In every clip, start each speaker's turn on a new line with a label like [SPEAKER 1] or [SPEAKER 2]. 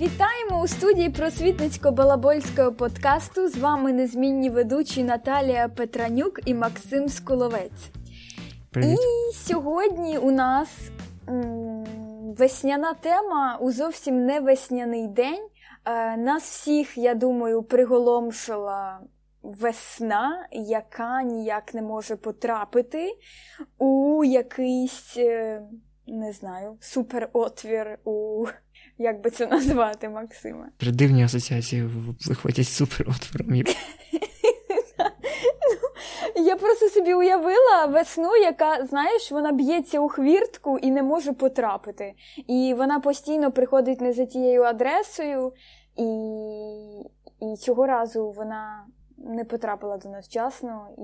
[SPEAKER 1] Вітаємо у студії просвітницько-балабольського подкасту. З вами незмінні ведучі Наталія Петранюк і Максим Скуловець.
[SPEAKER 2] Привіт.
[SPEAKER 1] І сьогодні у нас м, весняна тема у зовсім не весняний день. Е, нас всіх, я думаю, приголомшила весна, яка ніяк не може потрапити у якийсь, е, не знаю, суперотвір у. Як би це назвати, Максиме?
[SPEAKER 2] Придивні асоціації в- виходять супер отвором.
[SPEAKER 1] Я просто собі уявила весну, яка, знаєш, вона б'ється у хвіртку і не може потрапити. І вона постійно приходить не за тією адресою, і, і цього разу вона не потрапила до нас вчасно і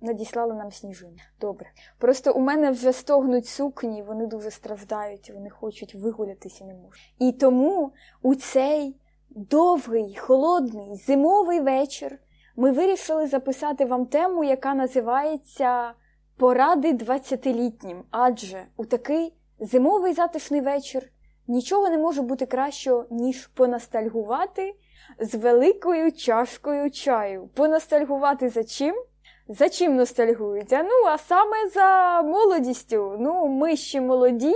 [SPEAKER 1] надіслала нам сніжину. Добре. Просто у мене вже стогнуть сукні, вони дуже страждають, вони хочуть вигулятися не можуть. І тому у цей довгий, холодний, зимовий вечір ми вирішили записати вам тему, яка називається Поради 20-літнім. Адже у такий зимовий затишний вечір нічого не може бути кращого, ніж понастальгувати з великою чашкою чаю. Понастальгувати за чим? За чим ностальгують? А ну, а саме за молодістю. Ну, ми ще молоді,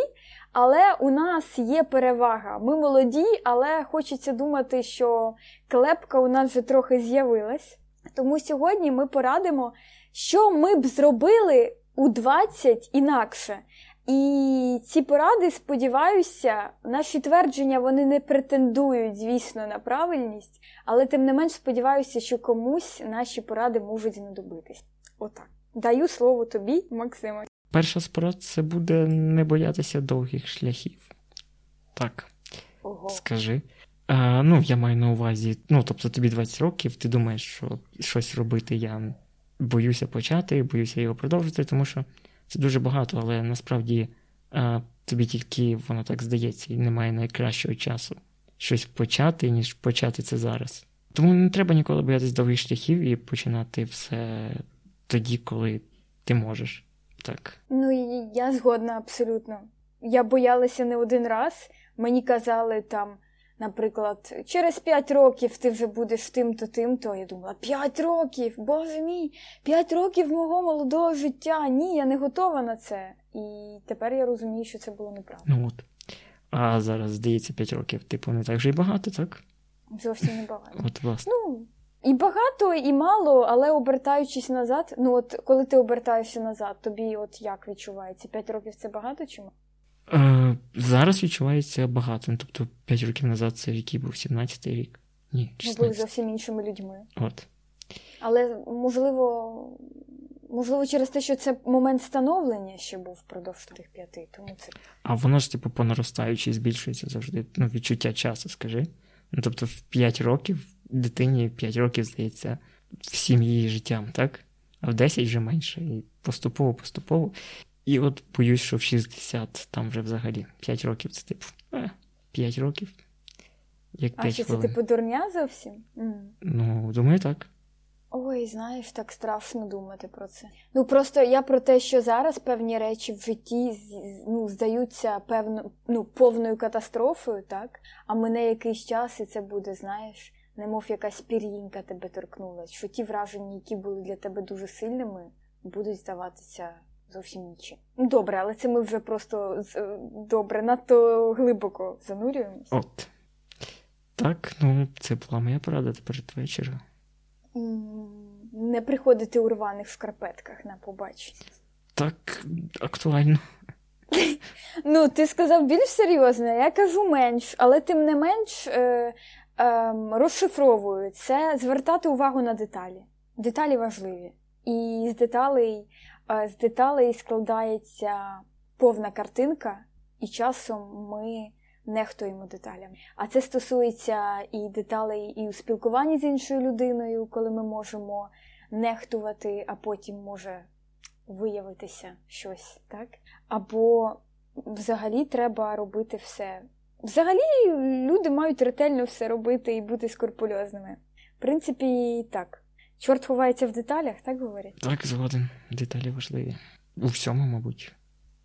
[SPEAKER 1] але у нас є перевага. Ми молоді, але хочеться думати, що клепка у нас вже трохи з'явилась. Тому сьогодні ми порадимо, що ми б зробили у 20 інакше. І ці поради, сподіваюся, наші твердження вони не претендують, звісно, на правильність, але тим не менш сподіваюся, що комусь наші поради можуть знадобитись. Отак. Даю слово тобі, Максиме.
[SPEAKER 2] Перша спорад це буде не боятися довгих шляхів. Так,
[SPEAKER 1] Ого.
[SPEAKER 2] скажи. А, ну, я маю на увазі, ну, тобто тобі 20 років, ти думаєш, що щось робити я боюся почати, боюся його продовжити, тому що це дуже багато, але насправді тобі тільки воно так здається, і немає найкращого часу щось почати, ніж почати це зараз. Тому не треба ніколи боятися довгих шляхів і починати все тоді, коли ти можеш. Так.
[SPEAKER 1] Ну, і я згодна абсолютно. Я боялася не один раз. Мені казали там, наприклад, через 5 років ти вже будеш тим-то, тим-то. Я думала, 5 років, боже мій, 5 років мого молодого життя. Ні, я не готова на це. І тепер я розумію, що це було неправда.
[SPEAKER 2] Ну от. А зараз, здається, 5 років, типу, не так вже й багато, так?
[SPEAKER 1] Зовсім небагато.
[SPEAKER 2] От, власне.
[SPEAKER 1] Ну, і багато, і мало, але обертаючись назад, ну от коли ти обертаєшся назад, тобі от як відчувається? 5 років це багато чи мало?
[SPEAKER 2] Е, зараз відчувається багато. Ну, тобто 5 років назад це який був 17-й рік. Ні,
[SPEAKER 1] Ми були зовсім іншими людьми.
[SPEAKER 2] От.
[SPEAKER 1] Але можливо, можливо, через те, що це момент становлення ще був впродовж тих п'яти, тому це
[SPEAKER 2] А воно ж, типу, по наростаючій збільшується завжди. Ну, відчуття часу, скажи. Ну, тобто, в 5 років дитині 5 років здається всім її життям, так? А в 10 вже менше. І поступово, поступово. І от боюсь, що в 60 там вже взагалі 5 років це типу. Е, 5 років. Як
[SPEAKER 1] а
[SPEAKER 2] 5
[SPEAKER 1] що це типу дурня зовсім? М.
[SPEAKER 2] Ну, думаю, так.
[SPEAKER 1] Ой, знаєш, так страшно думати про це. Ну просто я про те, що зараз певні речі в житті ну, здаються певно, ну, повною катастрофою, так? А мене якийсь час, і це буде, знаєш, немов якась пір'їнка тебе торкнулась, що ті враження, які були для тебе дуже сильними, будуть здаватися зовсім нічим. Добре, але це ми вже просто е, добре, надто глибоко занурюємось.
[SPEAKER 2] От. Так, ну, це була моя порада перед вечора.
[SPEAKER 1] Не приходити у рваних шкарпетках на побачення.
[SPEAKER 2] Так, актуально.
[SPEAKER 1] Ну, ти сказав більш серйозно, я кажу менш, але тим не менш е, е, розшифровую це звертати увагу на деталі. Деталі важливі. І з деталей, з деталей складається повна картинка, і часом ми нехтуємо деталями. А це стосується і деталей і у спілкуванні з іншою людиною, коли ми можемо нехтувати, а потім може виявитися щось, так? Або взагалі треба робити все. Взагалі люди мають ретельно все робити і бути скрупульозними. В принципі, так. Чорт ховається в деталях, так говорять?
[SPEAKER 2] Так, згоден. Деталі важливі. У всьому, мабуть.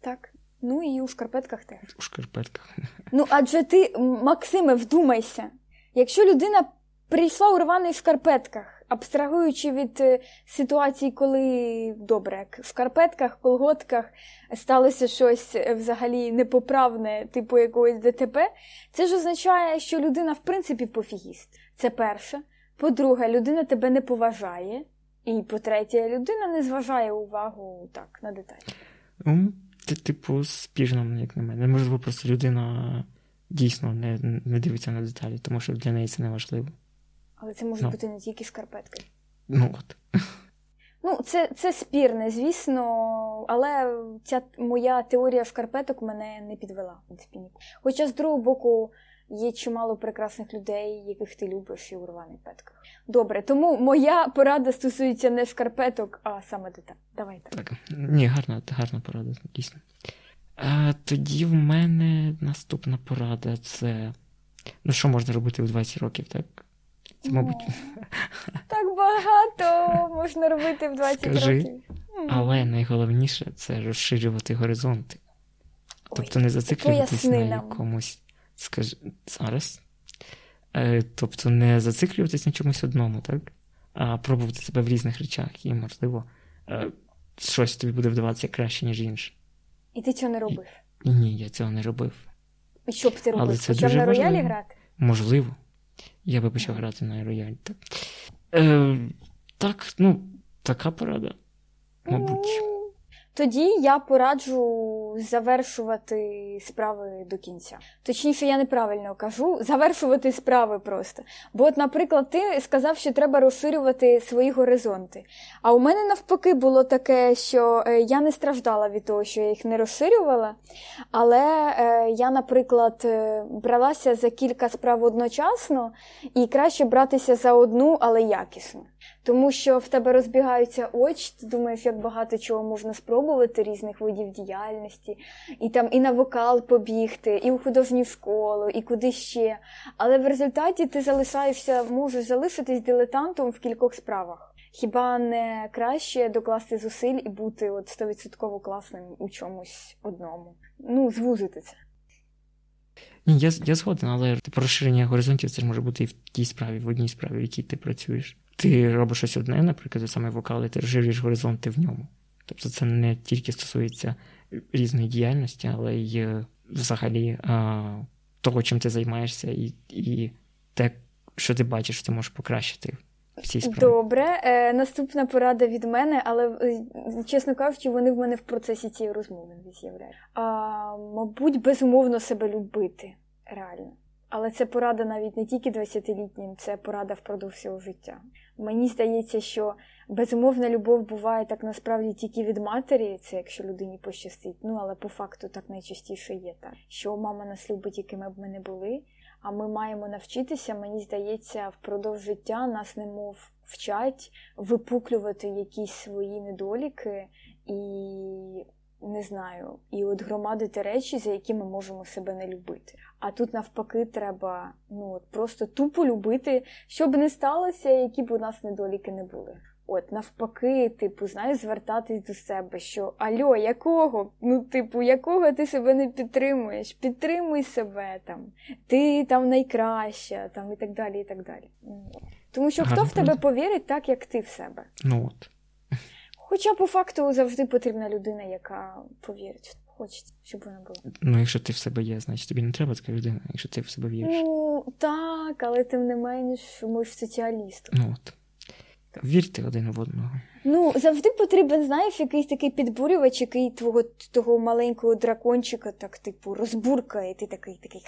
[SPEAKER 1] Так. Ну і у шкарпетках теж.
[SPEAKER 2] У шкарпетках.
[SPEAKER 1] Ну, адже ти, Максиме, вдумайся, якщо людина прийшла у рваних шкарпетках, абстрагуючи від е, ситуації, коли добре, як в шкарпетках, колготках сталося щось е, взагалі непоправне, типу якогось ДТП, це ж означає, що людина, в принципі, пофігіст. Це перше. По-друге, людина тебе не поважає. І по-третє, людина не зважає увагу так на деталі.
[SPEAKER 2] Це, типу, спіжно, як на мене. Можливо, просто людина дійсно не не дивиться на деталі, тому що для неї це не важливо.
[SPEAKER 1] Але це може
[SPEAKER 2] ну.
[SPEAKER 1] бути не тільки шкарпетки.
[SPEAKER 2] Ну от.
[SPEAKER 1] Ну, це це спірне, звісно, але ця моя теорія шкарпеток мене не підвела, в принципі. Хоча, з другого боку, є чимало прекрасних людей, яких ти любиш і у рваних петках. Добре, тому моя порада стосується не шкарпеток, а саме деталь. Давай так.
[SPEAKER 2] Ні, гарна, гарна порада, дійсно. А, Тоді в мене наступна порада це. Ну, що можна робити у 20 років, так? Це, мабуть.
[SPEAKER 1] Так багато можна робити в 20
[SPEAKER 2] Скажи,
[SPEAKER 1] років.
[SPEAKER 2] Але найголовніше це розширювати горизонти. Тобто не зациклюватись на якомусь. Скажи, зараз. Е, Тобто не зациклюватись на чомусь одному, так? А пробувати себе в різних речах, і, можливо, е, щось тобі буде вдаватися краще, ніж інше.
[SPEAKER 1] І ти цього не робив?
[SPEAKER 2] І, ні, я цього не робив.
[SPEAKER 1] І що б ти робив?
[SPEAKER 2] Але це
[SPEAKER 1] Почав
[SPEAKER 2] дуже
[SPEAKER 1] на роялі
[SPEAKER 2] важливо.
[SPEAKER 1] грати?
[SPEAKER 2] Можливо. Я би почав грати на роялі. Так, е, так ну, така порада. Мабуть.
[SPEAKER 1] Тоді я пораджу завершувати справи до кінця. Точніше, я неправильно кажу, завершувати справи просто. Бо, от, наприклад, ти сказав, що треба розширювати свої горизонти. А у мене навпаки було таке, що е, я не страждала від того, що я їх не розширювала. Але е, я, наприклад, е, бралася за кілька справ одночасно, і краще братися за одну, але якісно. Тому що в тебе розбігаються очі, ти думаєш, як багато чого можна спробувати, різних видів діяльності, і там і на вокал побігти, і у художню школу, і куди ще. Але в результаті ти залишаєшся, можеш залишитись дилетантом в кількох справах. Хіба не краще докласти зусиль і бути от стовідсотково класним у чомусь одному? Ну, звузити це.
[SPEAKER 2] Ні, я я згоден, але розширення горизонтів це ж може бути і в тій справі, в одній справі, в якій ти працюєш. Ти робиш щось одне, наприклад, саме вокали, ти розширюєш горизонти в ньому. Тобто це не тільки стосується різної діяльності, але й е, взагалі а, того, чим ти займаєшся, і і те, що ти бачиш, ти можеш покращити.
[SPEAKER 1] Добре, е, наступна порада від мене, але е, чесно кажучи, вони в мене в процесі цієї розмови не з'являються. А, Мабуть, безумовно себе любити реально. Але це порада навіть не тільки 20-літнім, це порада впродовж всього життя. Мені здається, що безумовна любов буває так насправді тільки від матері, це якщо людині пощастить. Ну але по факту так найчастіше є так, що мама нас любить, якими б ми не були. А ми маємо навчитися, мені здається, впродовж життя нас немов вчать випуклювати якісь свої недоліки і не знаю, і от громадити речі, за які ми можемо себе не любити. А тут навпаки треба ну от просто тупо любити, щоб не сталося, які б у нас недоліки не були. От, навпаки, типу, знаєш, звертатись до себе, що альо, якого? Ну, типу, якого ти себе не підтримуєш? Підтримуй себе там, ти там найкраща, там і так далі. і так далі. Тому що хто в тебе повірить так, як ти в себе?
[SPEAKER 2] Ну от.
[SPEAKER 1] Хоча по факту завжди потрібна людина, яка повірить. Хочеться, щоб вона була.
[SPEAKER 2] Ну, якщо ти в себе є, значить тобі не треба така людина, якщо ти в себе віриш.
[SPEAKER 1] Ну, так, але тим не менш, ми ж соціалісти.
[SPEAKER 2] Ну от. Вірте один в одного.
[SPEAKER 1] Ну, завжди потрібен, знаєш, якийсь такий підбурювач, який твого того маленького дракончика так, типу, розбуркає, і ти такий такий.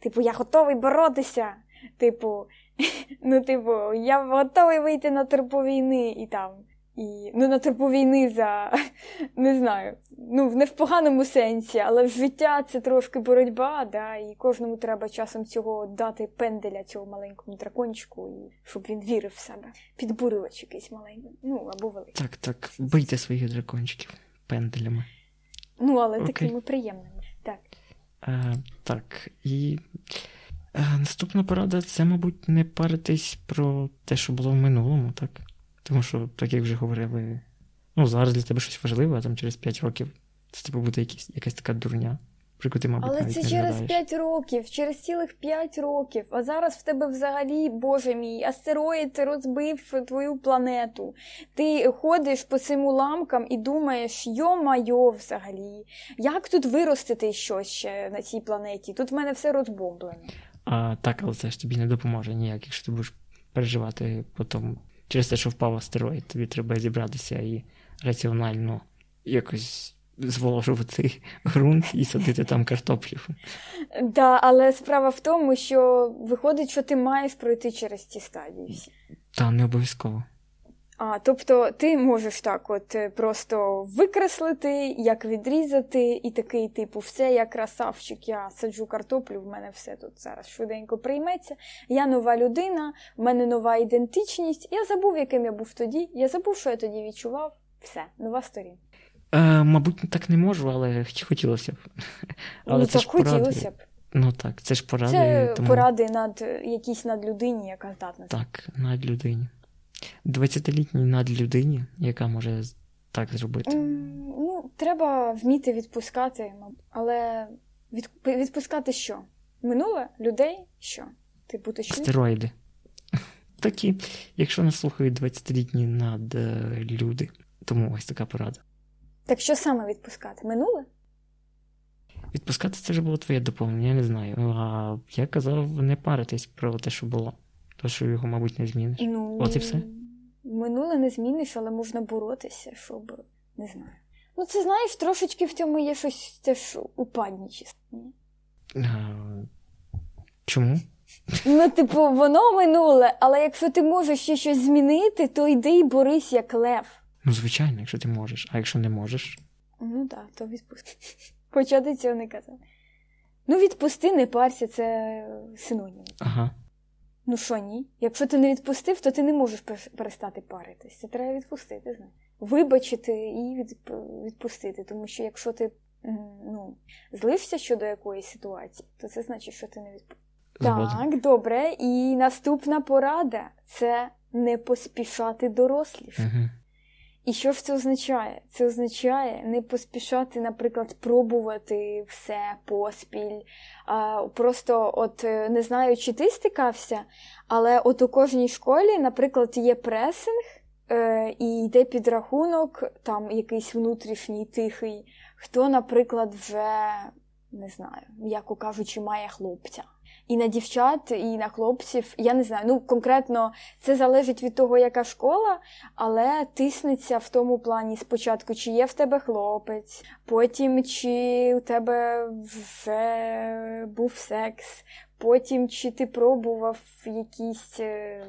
[SPEAKER 1] Типу, я готовий боротися. Типу, ну, типу, я готовий вийти на терпу війни і там. І ну на типу війни за не знаю, ну не в поганому сенсі, але в життя це трошки боротьба, да, і кожному треба часом цього дати пенделя цього маленькому дракончику, і щоб він вірив в себе. Підбурювач якийсь маленький, ну або великий.
[SPEAKER 2] Так, так, бийте своїх дракончиків пенделями.
[SPEAKER 1] Ну, але Окей. такими приємними. Так.
[SPEAKER 2] А, Так, і а, наступна порада це, мабуть, не паритись про те, що було в минулому, так? Тому що, так як вже говорили, ну зараз для тебе щось важливе, а там через 5 років Це типу буде якісь, якась така дурня. Ти, мабуть,
[SPEAKER 1] Але це через
[SPEAKER 2] згадаєш.
[SPEAKER 1] 5 років, через цілих 5 років. А зараз в тебе взагалі, боже мій, астероїд розбив твою планету. Ти ходиш по цим уламкам і думаєш, йо-майо, взагалі, як тут виростити щось ще на цій планеті? Тут в мене все розбомблено.
[SPEAKER 2] А, так, але це ж тобі не допоможе ніяк, якщо ти будеш переживати потім через те, що впав астероїд, тобі треба зібратися і раціонально якось зволожувати ґрунт і садити там картоплю.
[SPEAKER 1] Да, але справа в тому, що виходить, що ти маєш пройти через ці стадії.
[SPEAKER 2] Та не обов'язково.
[SPEAKER 1] А, тобто ти можеш так от е, просто викреслити, як відрізати, і такий, типу, все, я красавчик, я саджу картоплю, в мене все тут зараз швиденько прийметься. Я нова людина, в мене нова ідентичність. Я забув, яким я був тоді. Я забув, що я тоді відчував. Все, нова сторінка.
[SPEAKER 2] Е, мабуть, так не можу, але хотілося б. Але
[SPEAKER 1] ну,
[SPEAKER 2] це
[SPEAKER 1] так
[SPEAKER 2] ж
[SPEAKER 1] хотілося б.
[SPEAKER 2] Ну так, це ж поради.
[SPEAKER 1] Це
[SPEAKER 2] тому...
[SPEAKER 1] поради над якійсь над людині, яка здатна.
[SPEAKER 2] Так, надлюдині. 20-літній надлюдині, яка може так зробити.
[SPEAKER 1] Ну, треба вміти відпускати, але від, відпускати що? Минуле людей? Що? Типу, ти що?
[SPEAKER 2] Стероїди. Такі, якщо нас слухають 20-літні надлюди. Тому ось така порада.
[SPEAKER 1] Так що саме відпускати? Минуле?
[SPEAKER 2] Відпускати це вже було твоє доповнення, я не знаю. А я казав не паритись про те, що було. То, що його, мабуть, не зміниш.
[SPEAKER 1] Ну,
[SPEAKER 2] От і все.
[SPEAKER 1] Минуле не зміниш, але можна боротися, щоб. Не знаю. Ну, це знаєш, трошечки в цьому є щось теж упаднічість.
[SPEAKER 2] чому?
[SPEAKER 1] Ну, типу, воно минуле, але якщо ти можеш ще щось змінити, то йди й борись як лев.
[SPEAKER 2] Ну, звичайно, якщо ти можеш. А якщо не можеш,
[SPEAKER 1] Ну так, то відпусти. Хоча ти цього не казав. Ну, відпусти, не парся, це синонім.
[SPEAKER 2] ага.
[SPEAKER 1] Ну що ні? Якщо ти не відпустив, то ти не можеш перестати паритись. Це треба відпустити, знаєш. Вибачити і від- відпустити. Тому що якщо ти ну, злився щодо якоїсь ситуації, то це значить, що ти не відпустив. Так, добре. І наступна порада це не поспішати доросліш.
[SPEAKER 2] Угу.
[SPEAKER 1] І що ж це означає? Це означає не поспішати, наприклад, пробувати все поспіль. А, просто, от е, не знаю, чи ти стикався, але от у кожній школі, наприклад, є пресинг, е, і йде підрахунок, там якийсь внутрішній тихий, хто, наприклад, вже не знаю, м'яко кажучи, має хлопця. І на дівчат, і на хлопців, я не знаю. Ну, конкретно це залежить від того, яка школа, але тиснеться в тому плані спочатку, чи є в тебе хлопець, потім чи у тебе вже був секс, потім чи ти пробував якісь е,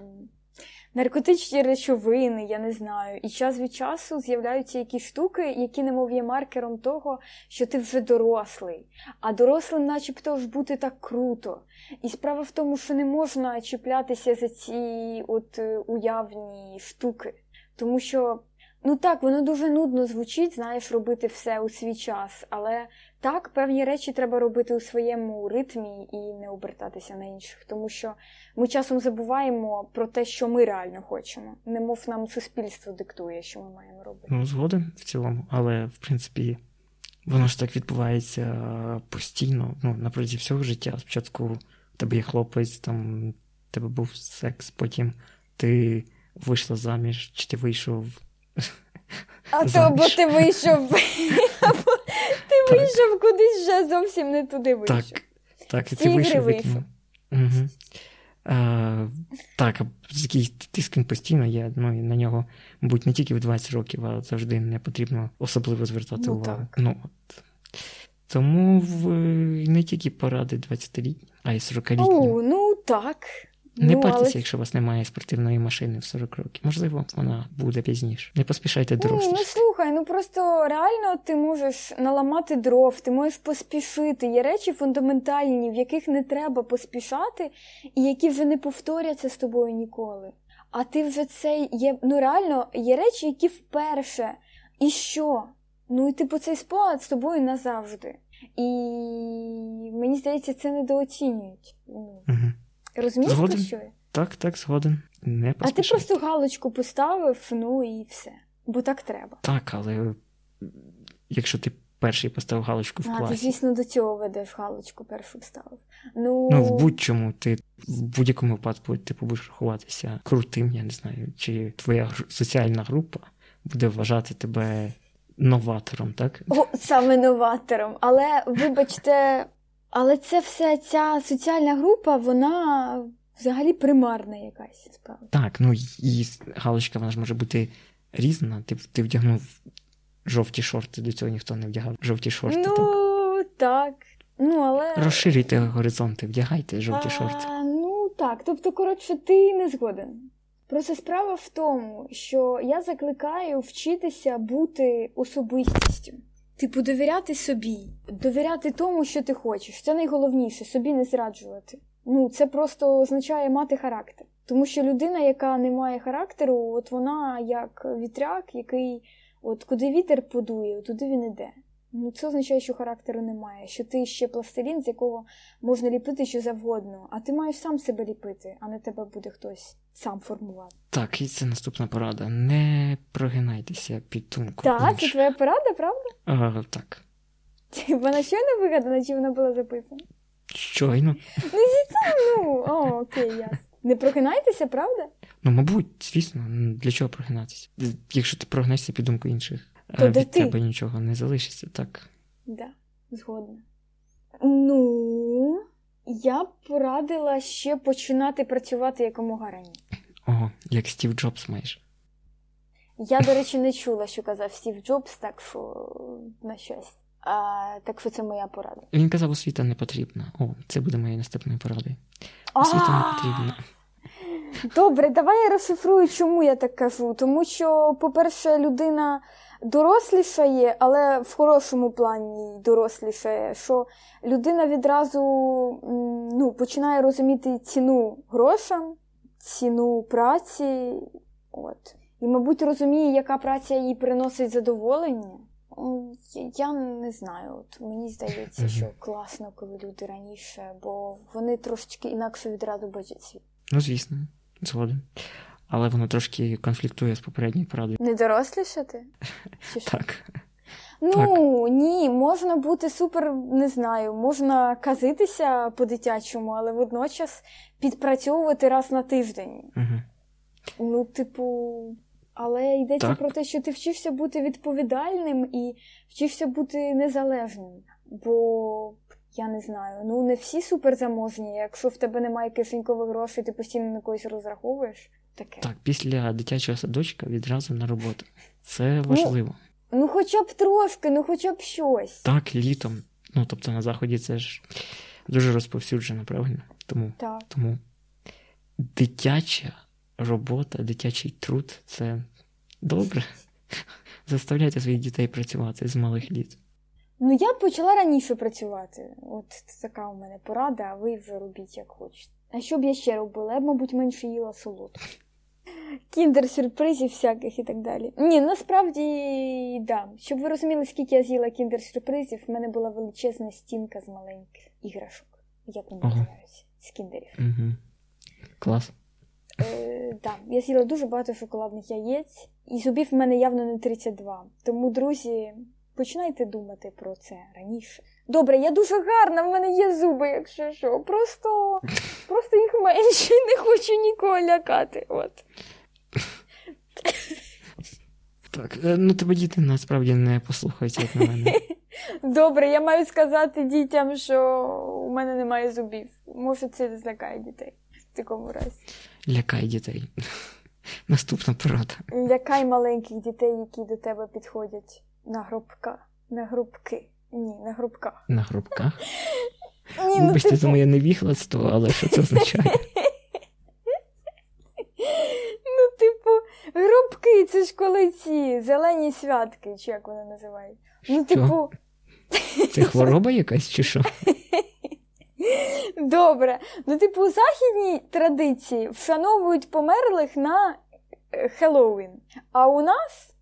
[SPEAKER 1] наркотичні речовини, я не знаю. І час від часу з'являються якісь штуки, які немов є маркером того, що ти вже дорослий. А дорослим, начебто, ж бути так круто. І справа в тому, що не можна чіплятися за ці от е, уявні штуки. Тому що, ну так, воно дуже нудно звучить, знаєш, робити все у свій час. Але так, певні речі треба робити у своєму ритмі і не обертатися на інших. Тому що ми часом забуваємо про те, що ми реально хочемо. Немов нам суспільство диктує, що ми маємо робити.
[SPEAKER 2] Ну, згоден в цілому, але в принципі, воно ж так відбувається постійно, ну, на протязі всього життя. Спочатку в тебе є хлопець, там в тебе був секс, потім ти вийшла заміж, чи ти вийшов.
[SPEAKER 1] А то бо ти вийшов, або ти вийшов кудись вже зовсім не туди вийшов.
[SPEAKER 2] Так, так, і ти вийшов
[SPEAKER 1] вийшов.
[SPEAKER 2] угу. а, Так, а такий тиск він постійно є, ну і на нього, мабуть, не тільки в 20 років, а завжди не потрібно особливо звертати
[SPEAKER 1] Ну,
[SPEAKER 2] увагу.
[SPEAKER 1] так.
[SPEAKER 2] Ну, от. Тому в, не тільки поради 20-літні, а й 40-літні.
[SPEAKER 1] О, ну так.
[SPEAKER 2] Не
[SPEAKER 1] ну,
[SPEAKER 2] партеся,
[SPEAKER 1] але...
[SPEAKER 2] якщо у вас немає спортивної машини в 40 років. Можливо, вона буде пізніше. Не поспішайте
[SPEAKER 1] Ні, ну слухай, ну просто реально ти можеш наламати дров, ти можеш поспішити. Є речі фундаментальні, в яких не треба поспішати, і які вже не повторяться з тобою ніколи. А ти вже цей є. Ну реально є речі, які вперше. І що? Ну і типу цей спогад з тобою назавжди. І мені здається, це недооцінюють.
[SPEAKER 2] Угу.
[SPEAKER 1] Розумієш, про що я?
[SPEAKER 2] Так, так, згоден. Не
[SPEAKER 1] А ти просто галочку поставив, ну і все. Бо так треба.
[SPEAKER 2] Так, але якщо ти перший поставив галочку в
[SPEAKER 1] А,
[SPEAKER 2] класі.
[SPEAKER 1] ти, звісно, до цього ведеш галочку першу вставив. Ну,
[SPEAKER 2] Ну, в будь-чому ти в будь-якому випадку типу будеш рахуватися крутим, я не знаю, чи твоя соціальна група буде вважати тебе новатором, так?
[SPEAKER 1] О, саме новатором. Але вибачте, але це все ця соціальна група, вона взагалі примарна якась справа.
[SPEAKER 2] Так, ну і галочка вона ж може бути різна. Ти, ти вдягнув жовті шорти, до цього ніхто не вдягав жовті шорти. так?
[SPEAKER 1] Ну, так. Ну, але.
[SPEAKER 2] Розширюйте горизонти, вдягайте жовті
[SPEAKER 1] А,
[SPEAKER 2] шорти.
[SPEAKER 1] Ну так, тобто, коротше, ти не згоден. Просто справа в тому, що я закликаю вчитися бути особистістю. Типу, довіряти собі, довіряти тому, що ти хочеш. Це найголовніше, собі не зраджувати. Ну, це просто означає мати характер. Тому що людина, яка не має характеру, от вона як вітряк, який от куди вітер подує, туди він іде. Ну, це означає, що характеру немає, що ти ще пластилін, з якого можна ліпити що завгодно, а ти маєш сам себе ліпити, а не тебе буде хтось сам формувати.
[SPEAKER 2] Так, і це наступна порада. Не прогинайтеся під думку.
[SPEAKER 1] Так, це твоя порада, правда?
[SPEAKER 2] А, так.
[SPEAKER 1] Вона щойно вигадана, чи вона була записана?
[SPEAKER 2] Щойно.
[SPEAKER 1] Ну, о, окей, ясно. Не прокинайтеся, правда?
[SPEAKER 2] Ну, мабуть, звісно, для чого прогинатися? Якщо ти прогнешся під думку інших,
[SPEAKER 1] То де
[SPEAKER 2] від
[SPEAKER 1] ти?
[SPEAKER 2] тебе нічого не залишиться, так.
[SPEAKER 1] Да, згодна. Ну, я б порадила ще починати працювати якомога раніше.
[SPEAKER 2] Ого, як Стів Джобс маєш.
[SPEAKER 1] Я, до речі, не чула, що казав Стів Джобс, так що на щастя. А, так що це моя порада.
[SPEAKER 2] Він казав, освіта не потрібна. О, це буде моєю наступною порадою. Освіта не потрібна.
[SPEAKER 1] Добре, давай я розшифрую, чому я так кажу. Тому що, по-перше, людина дорослішає, але в хорошому плані дорослішає, що людина відразу ну, починає розуміти ціну грошам, ціну праці. От. І, мабуть, розуміє, яка праця їй приносить задоволення. Я- не знаю. От мені здається, що класно, коли люди раніше, бо вони трошечки інакше відразу бачать світ.
[SPEAKER 2] Ну, звісно, згоден. Але воно трошки конфліктує з попередньою порадою.
[SPEAKER 1] Не дорослішати? Чи що?
[SPEAKER 2] Так.
[SPEAKER 1] Ну ні, можна бути супер, не знаю, можна казитися по-дитячому, але водночас підпрацьовувати раз на тиждень.
[SPEAKER 2] Угу.
[SPEAKER 1] Ну, типу, але йдеться
[SPEAKER 2] Так.
[SPEAKER 1] про те, що ти вчишся бути відповідальним і вчишся бути незалежним. Бо я не знаю, ну не всі суперзаможні. Якщо в тебе немає кишенькових грошей, ти постійно на когось розраховуєш. Таке.
[SPEAKER 2] Так, після дитячого садочка відразу на роботу. Це важливо.
[SPEAKER 1] Ну, хоча б трошки, ну хоча б щось.
[SPEAKER 2] Так, літом. Ну, тобто на заході це ж дуже розповсюджено, правильно? Тому,
[SPEAKER 1] Так.
[SPEAKER 2] тому дитяча робота, дитячий труд це добре. Заставляйте своїх дітей працювати з малих літ.
[SPEAKER 1] Ну, я б почала раніше працювати. От така у мене порада, а ви вже робіть як хочете. А що б я ще робила? Я б, мабуть, менше їла солодку. Кіндер-сюрпризів всяких і так далі. Ні, насправді, да. Щоб ви розуміли, скільки я з'їла кіндер-сюрпризів, в мене була величезна стінка з маленьких іграшок. Як вони
[SPEAKER 2] Ага.
[SPEAKER 1] З кіндерів.
[SPEAKER 2] Угу. Клас.
[SPEAKER 1] Е, да, я з'їла дуже багато шоколадних яєць, і зубів в мене явно не 32. Тому, друзі, починайте думати про це раніше. Добре, я дуже гарна, в мене є зуби, якщо що. Просто, просто їх менше не хочу нікого лякати. От.
[SPEAKER 2] Так, е, ну тебе діти насправді не послухаються, як на мене.
[SPEAKER 1] Добре, я маю сказати дітям, що у мене немає зубів. Може, це злякає дітей в такому разі.
[SPEAKER 2] Лякай дітей. Наступна порада.
[SPEAKER 1] Лякай маленьких дітей, які до тебе підходять на гробка. На грубки. Ні, на грубках.
[SPEAKER 2] На грубках.
[SPEAKER 1] Ні, ну,
[SPEAKER 2] Вибачте
[SPEAKER 1] типу,
[SPEAKER 2] за моє невігластво, але що це означає?
[SPEAKER 1] Ну, типу, грубки, це ж коли ці зелені святки, чи як вони називають. Ну,
[SPEAKER 2] Що?
[SPEAKER 1] типу,
[SPEAKER 2] Це хвороба якась чи що?
[SPEAKER 1] добре. Ну, типу, у західній традиції вшановують померлих на е, Хеллоуін. А у нас.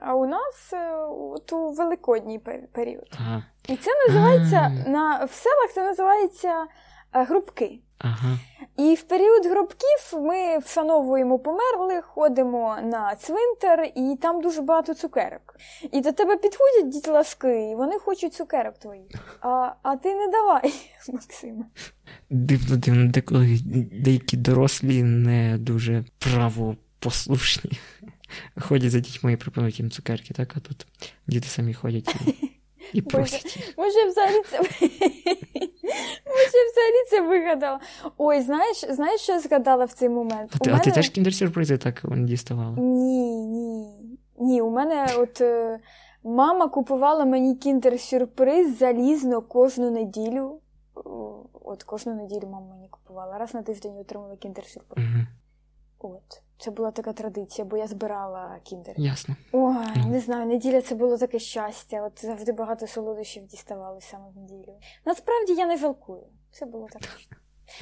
[SPEAKER 1] А у нас е, от у великодній період.
[SPEAKER 2] Ага.
[SPEAKER 1] І це називається
[SPEAKER 2] А.
[SPEAKER 1] на в селах це називається е, грубки.
[SPEAKER 2] Ага.
[SPEAKER 1] І в період гробків ми вшановуємо померлих, ходимо на цвинтар, і там дуже багато цукерок. І до тебе підходять дітлашки, і вони хочуть цукерок твоїх. А а ти не давай, Максима.
[SPEAKER 2] Дивно, дивно, деколи деякі дорослі не дуже правопослушні. Ходять за дітьми і пропонують їм цукерки, так? А тут діти самі ходять і, і просять.
[SPEAKER 1] Може, взагалі це Може, взагалі це вигадала. Ой, знаєш, знаєш, що я згадала в цей момент?
[SPEAKER 2] А, ти,
[SPEAKER 1] мене...
[SPEAKER 2] а ти теж кіндер-сюрпризи так діставала?
[SPEAKER 1] Ні, ні. Ні, у мене от е, мама купувала мені кіндер-сюрприз залізно кожну неділю. От кожну неділю мама мені купувала. Раз на тиждень отримала кіндер-сюрприз.
[SPEAKER 2] Угу.
[SPEAKER 1] От. Це була така традиція, бо я збирала кіндер.
[SPEAKER 2] Ясно.
[SPEAKER 1] Ой, не знаю, неділя це було таке щастя. От завжди багато солодощів діставалося саме в неділю. Насправді я не жалкую. Це було так.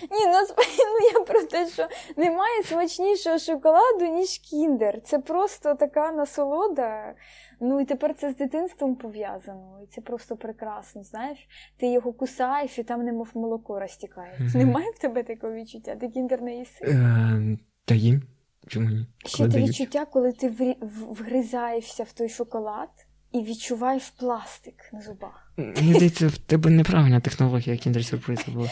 [SPEAKER 1] Ні, ну я про те, що немає смачнішого шоколаду, ніж кіндер. Це просто така насолода. Ну і тепер це з дитинством пов'язано. І це просто прекрасно. Знаєш, ти його кусаєш і там немов молоко розтікає. Mm-hmm. Немає в тебе такого відчуття? Ти кіндер не їси?
[SPEAKER 2] Та їм. Чому ні?
[SPEAKER 1] Ще те відчуття, коли ти вгризаєшся в той шоколад і відчуваєш пластик на зубах.
[SPEAKER 2] Мені здається, в тебе неправильна технологія кіндер-сюрпризу була.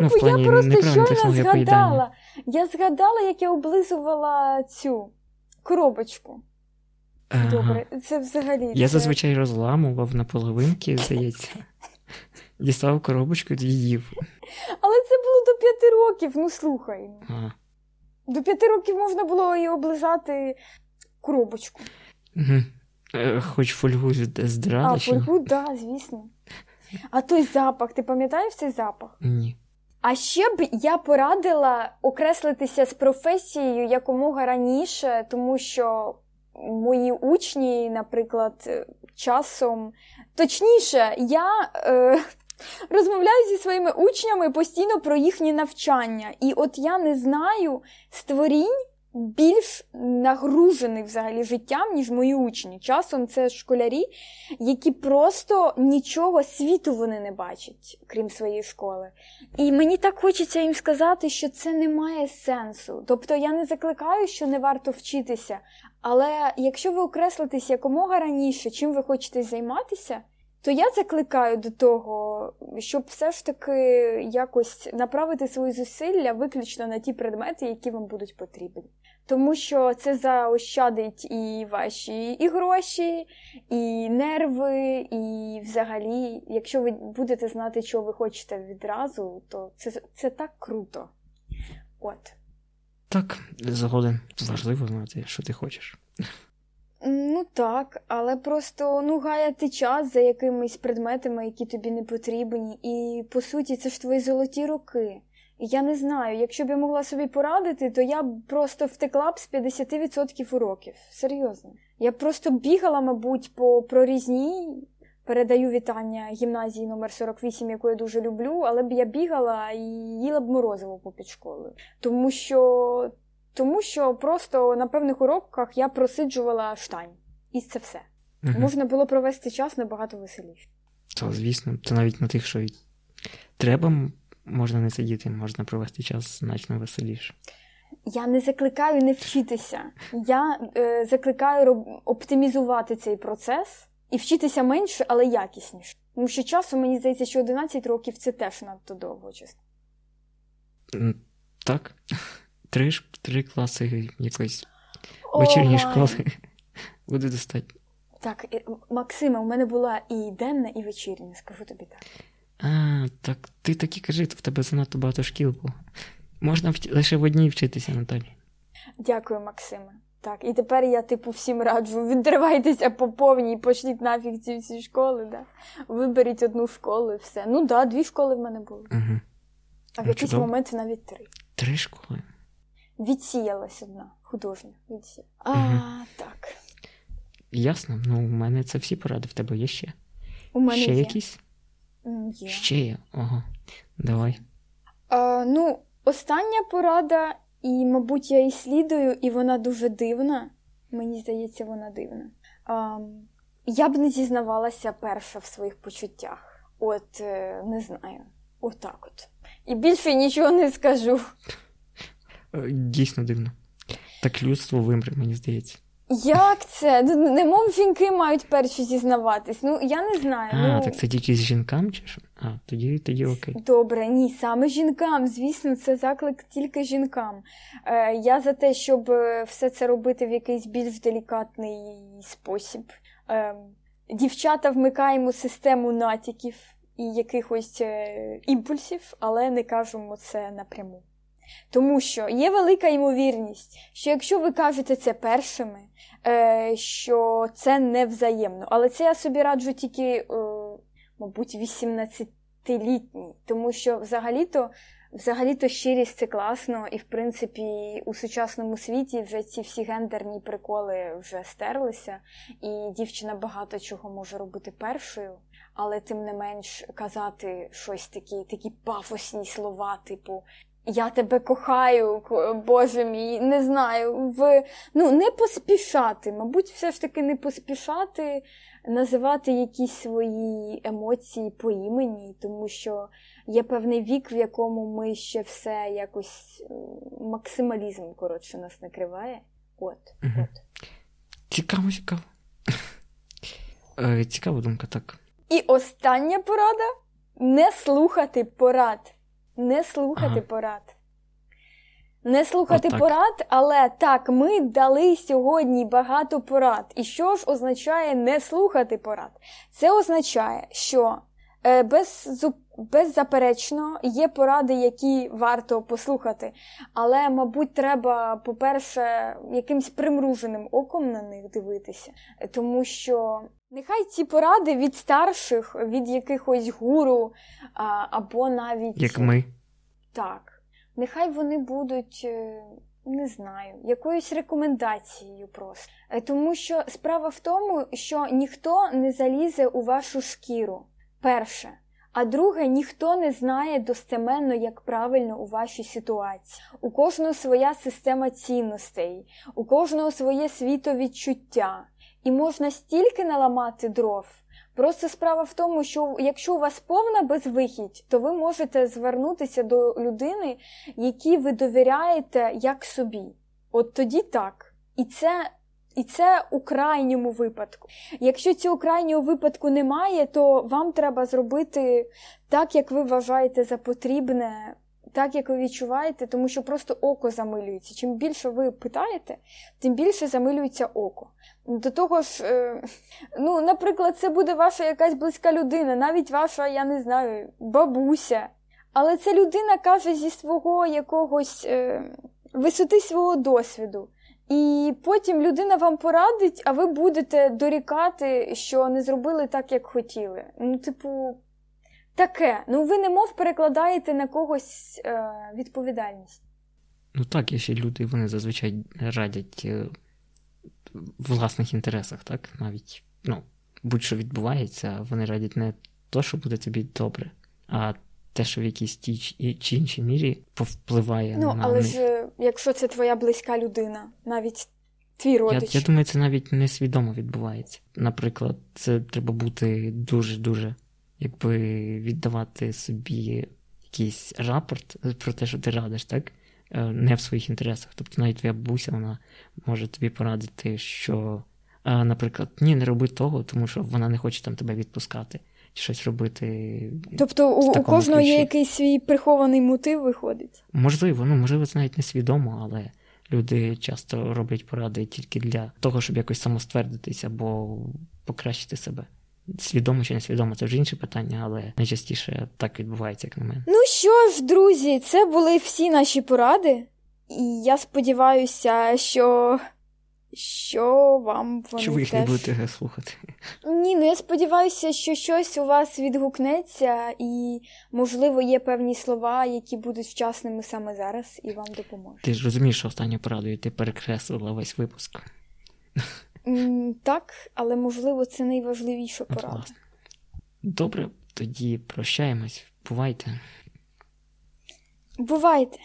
[SPEAKER 1] Ну, типу, ну, я просто щойно згадала. Я згадала, як я облизувала цю коробочку. Ага. Добре, це взагалі.
[SPEAKER 2] Я
[SPEAKER 1] це...
[SPEAKER 2] зазвичай розламував на половинки, здається. Дістав коробочку і їв.
[SPEAKER 1] Але це було до п'яти років, ну слухай.
[SPEAKER 2] Ага.
[SPEAKER 1] До п'яти років можна було і облизати коробочку.
[SPEAKER 2] Угу. Хоч фольгу здрали?
[SPEAKER 1] А, фольгу, так, да, звісно. А той запах, ти пам'ятаєш цей запах?
[SPEAKER 2] Ні.
[SPEAKER 1] А ще б я порадила окреслитися з професією якомога раніше, тому що мої учні, наприклад, часом. Точніше, я е, Розмовляю зі своїми учнями постійно про їхні навчання. І от я не знаю створінь більш нагружених взагалі життям, ніж мої учні. Часом це школярі, які просто нічого світу вони не бачать, крім своєї школи. І мені так хочеться їм сказати, що це не має сенсу. Тобто я не закликаю, що не варто вчитися. Але якщо ви окреслитесь якомога раніше, чим ви хочете займатися то я закликаю до того, щоб все ж таки якось направити свої зусилля виключно на ті предмети, які вам будуть потрібні. Тому що це заощадить і ваші і гроші, і нерви, і взагалі, якщо ви будете знати, що ви хочете відразу, то це, це так круто. От.
[SPEAKER 2] Так, згоден. Важливо знати, що ти хочеш.
[SPEAKER 1] Ну так, але просто ну гаяти час за якимись предметами, які тобі не потрібні, і по суті це ж твої золоті роки. Я не знаю, якщо б я могла собі порадити, то я б просто втекла б з 50% уроків. Серйозно. Я просто бігала, мабуть, по прорізній. Передаю вітання гімназії номер 48 яку я дуже люблю, але б я бігала і їла б морозиво попід школою. Тому що тому що просто на певних уроках я просиджувала штань. І це все. Угу. Можна було провести час набагато веселіше.
[SPEAKER 2] То, звісно, то навіть на тих, що й треба, можна не сидіти, можна провести час значно веселіше.
[SPEAKER 1] Я не закликаю не вчитися. Я е, закликаю оптимізувати цей процес і вчитися менше, але якісніше. Тому що часу, мені здається, що 11 років це теж надто довго, чесно.
[SPEAKER 2] Так три три класи якоїсь вечірньої школи буде достатньо.
[SPEAKER 1] Так, Максиме, у мене була і денна, і вечірня, скажу тобі так.
[SPEAKER 2] А, так ти такі кажи, то в тебе занадто багато шкіл було. Можна в... лише в одній вчитися, Наталі.
[SPEAKER 1] Дякую, Максиме. Так, і тепер я, типу, всім раджу, відривайтеся по повній, почніть нафіг ці всі школи, да? виберіть одну школу і все. Ну так, да, дві школи в мене були.
[SPEAKER 2] Угу.
[SPEAKER 1] А в ну, якийсь чудово. момент навіть три.
[SPEAKER 2] Три школи?
[SPEAKER 1] Відсіялась одна художня. Відсі... А, угу. так.
[SPEAKER 2] Ясно. Ну, у мене це всі поради в тебе є ще.
[SPEAKER 1] У мене
[SPEAKER 2] Ще
[SPEAKER 1] є.
[SPEAKER 2] якісь?
[SPEAKER 1] Є.
[SPEAKER 2] Ще є. Ага. Давай.
[SPEAKER 1] А, Ну, остання порада, і, мабуть, я її слідую, і вона дуже дивна. Мені здається, вона дивна. А, Я б не зізнавалася перша в своїх почуттях. От, е, не знаю. Отак от. І більше нічого не скажу.
[SPEAKER 2] Е, Дійсно дивно. Так людство вимре, мені здається.
[SPEAKER 1] Як це? Ну, Немов жінки мають перші зізнаватись. Ну, я не знаю.
[SPEAKER 2] А,
[SPEAKER 1] ну...
[SPEAKER 2] так це тільки з жінкам чи що? А, тоді, тоді окей.
[SPEAKER 1] Добре, ні, саме жінкам. Звісно, це заклик тільки жінкам. Е, я за те, щоб е, все це робити в якийсь більш делікатний спосіб. Е, дівчата вмикаємо систему натяків і якихось е, імпульсів, але не кажемо це напряму. Тому що є велика ймовірність, що якщо ви кажете це першими, е, що це не взаємно. Але це я собі раджу тільки, е, мабуть, 18-літній, тому що взагалі-то. Взагалі-то щирість це класно, і в принципі у сучасному світі вже ці всі гендерні приколи вже стерлися, і дівчина багато чого може робити першою, але тим не менш казати щось такі, такі пафосні слова, типу я тебе кохаю, Боже мій, не знаю. В, ну, не поспішати, мабуть, все ж таки не поспішати називати якісь свої емоції по імені, тому що є певний вік, в якому ми ще все якось максималізм, коротше, нас накриває. От,
[SPEAKER 2] Мгм.
[SPEAKER 1] от.
[SPEAKER 2] Цікаво, цікаво. Е, Цікава думка, так.
[SPEAKER 1] І остання порада не слухати порад. Не слухати
[SPEAKER 2] Ага.
[SPEAKER 1] порад. Не слухати
[SPEAKER 2] Отак.
[SPEAKER 1] порад, але так, ми дали сьогодні багато порад. І що ж означає не слухати порад? Це означає, що е, без, беззаперечно є поради, які варто послухати. Але, мабуть, треба, по-перше, якимсь примруженим оком на них дивитися, тому що нехай ці поради від старших, від якихось гуру або навіть
[SPEAKER 2] Як ми.
[SPEAKER 1] так. Нехай вони будуть, е, не знаю, якоюсь рекомендацією просто. Е, Тому що справа в тому, що ніхто не залізе у вашу шкіру. Перше. А друге, ніхто не знає достеменно, як правильно у вашій ситуації. У кожного своя система цінностей, у кожного своє світовідчуття. І можна стільки наламати дров. Просто справа в тому, що якщо у вас повна безвихідь, то ви можете звернутися до людини, якій ви довіряєте як собі. От тоді так. І це, і це у крайньому випадку. Якщо цього крайнього випадку немає, то вам треба зробити так, як ви вважаєте за потрібне, так, як ви відчуваєте, тому що просто око замилюється. Чим більше ви питаєте, тим більше замилюється око. До того ж, е, ну, наприклад, це буде ваша якась близька людина, навіть ваша, я не знаю, бабуся. Але ця людина каже зі свого якогось е, висоти свого досвіду. І потім людина вам порадить, а ви будете дорікати, що не зробили так, як хотіли. Ну, типу, таке. Ну, ви немов перекладаєте на когось е, відповідальність.
[SPEAKER 2] Ну так, є ще люди, вони зазвичай радять е, в власних інтересах, так? Навіть, ну, будь-що відбувається, вони радять не то, що буде тобі добре, а те, що в якійсь тій чи- чи іншій мірі повпливає
[SPEAKER 1] Ну,
[SPEAKER 2] на
[SPEAKER 1] але
[SPEAKER 2] них.
[SPEAKER 1] ж якщо це твоя близька людина, навіть твій
[SPEAKER 2] Я,
[SPEAKER 1] родич.
[SPEAKER 2] я думаю, це навіть несвідомо відбувається. Наприклад, це треба бути дуже-дуже, якби віддавати собі якийсь рапорт про те, що ти радиш, так? Е, Не в своїх інтересах. Тобто навіть твоя бабуся, вона може тобі порадити, що, е, наприклад, ні, не роби того, тому що вона не хоче там тебе відпускати, чи щось робити.
[SPEAKER 1] Тобто у, у кожного є якийсь свій прихований мотив, виходить.
[SPEAKER 2] Можливо, ну можливо, це навіть несвідомо, але люди часто роблять поради тільки для того, щоб якось самоствердитися або покращити себе. Свідомо чи несвідомо, це вже інше питання, але найчастіше так відбувається, як на мене.
[SPEAKER 1] Ну що ж, друзі, це були всі наші поради. І я сподіваюся, що. Що вам вони
[SPEAKER 2] Чи ви їх
[SPEAKER 1] теж...
[SPEAKER 2] не будете слухати?
[SPEAKER 1] Ні, ну я сподіваюся, що щось у вас відгукнеться, і, можливо, є певні слова, які будуть вчасними саме зараз, і вам допоможуть.
[SPEAKER 2] Ти ж розумієш, що останньою порадою ти перекреслила весь випуск.
[SPEAKER 1] Так, але можливо, це найважливіша порада.
[SPEAKER 2] Добре, тоді прощаємось. Бувайте.
[SPEAKER 1] Бувайте!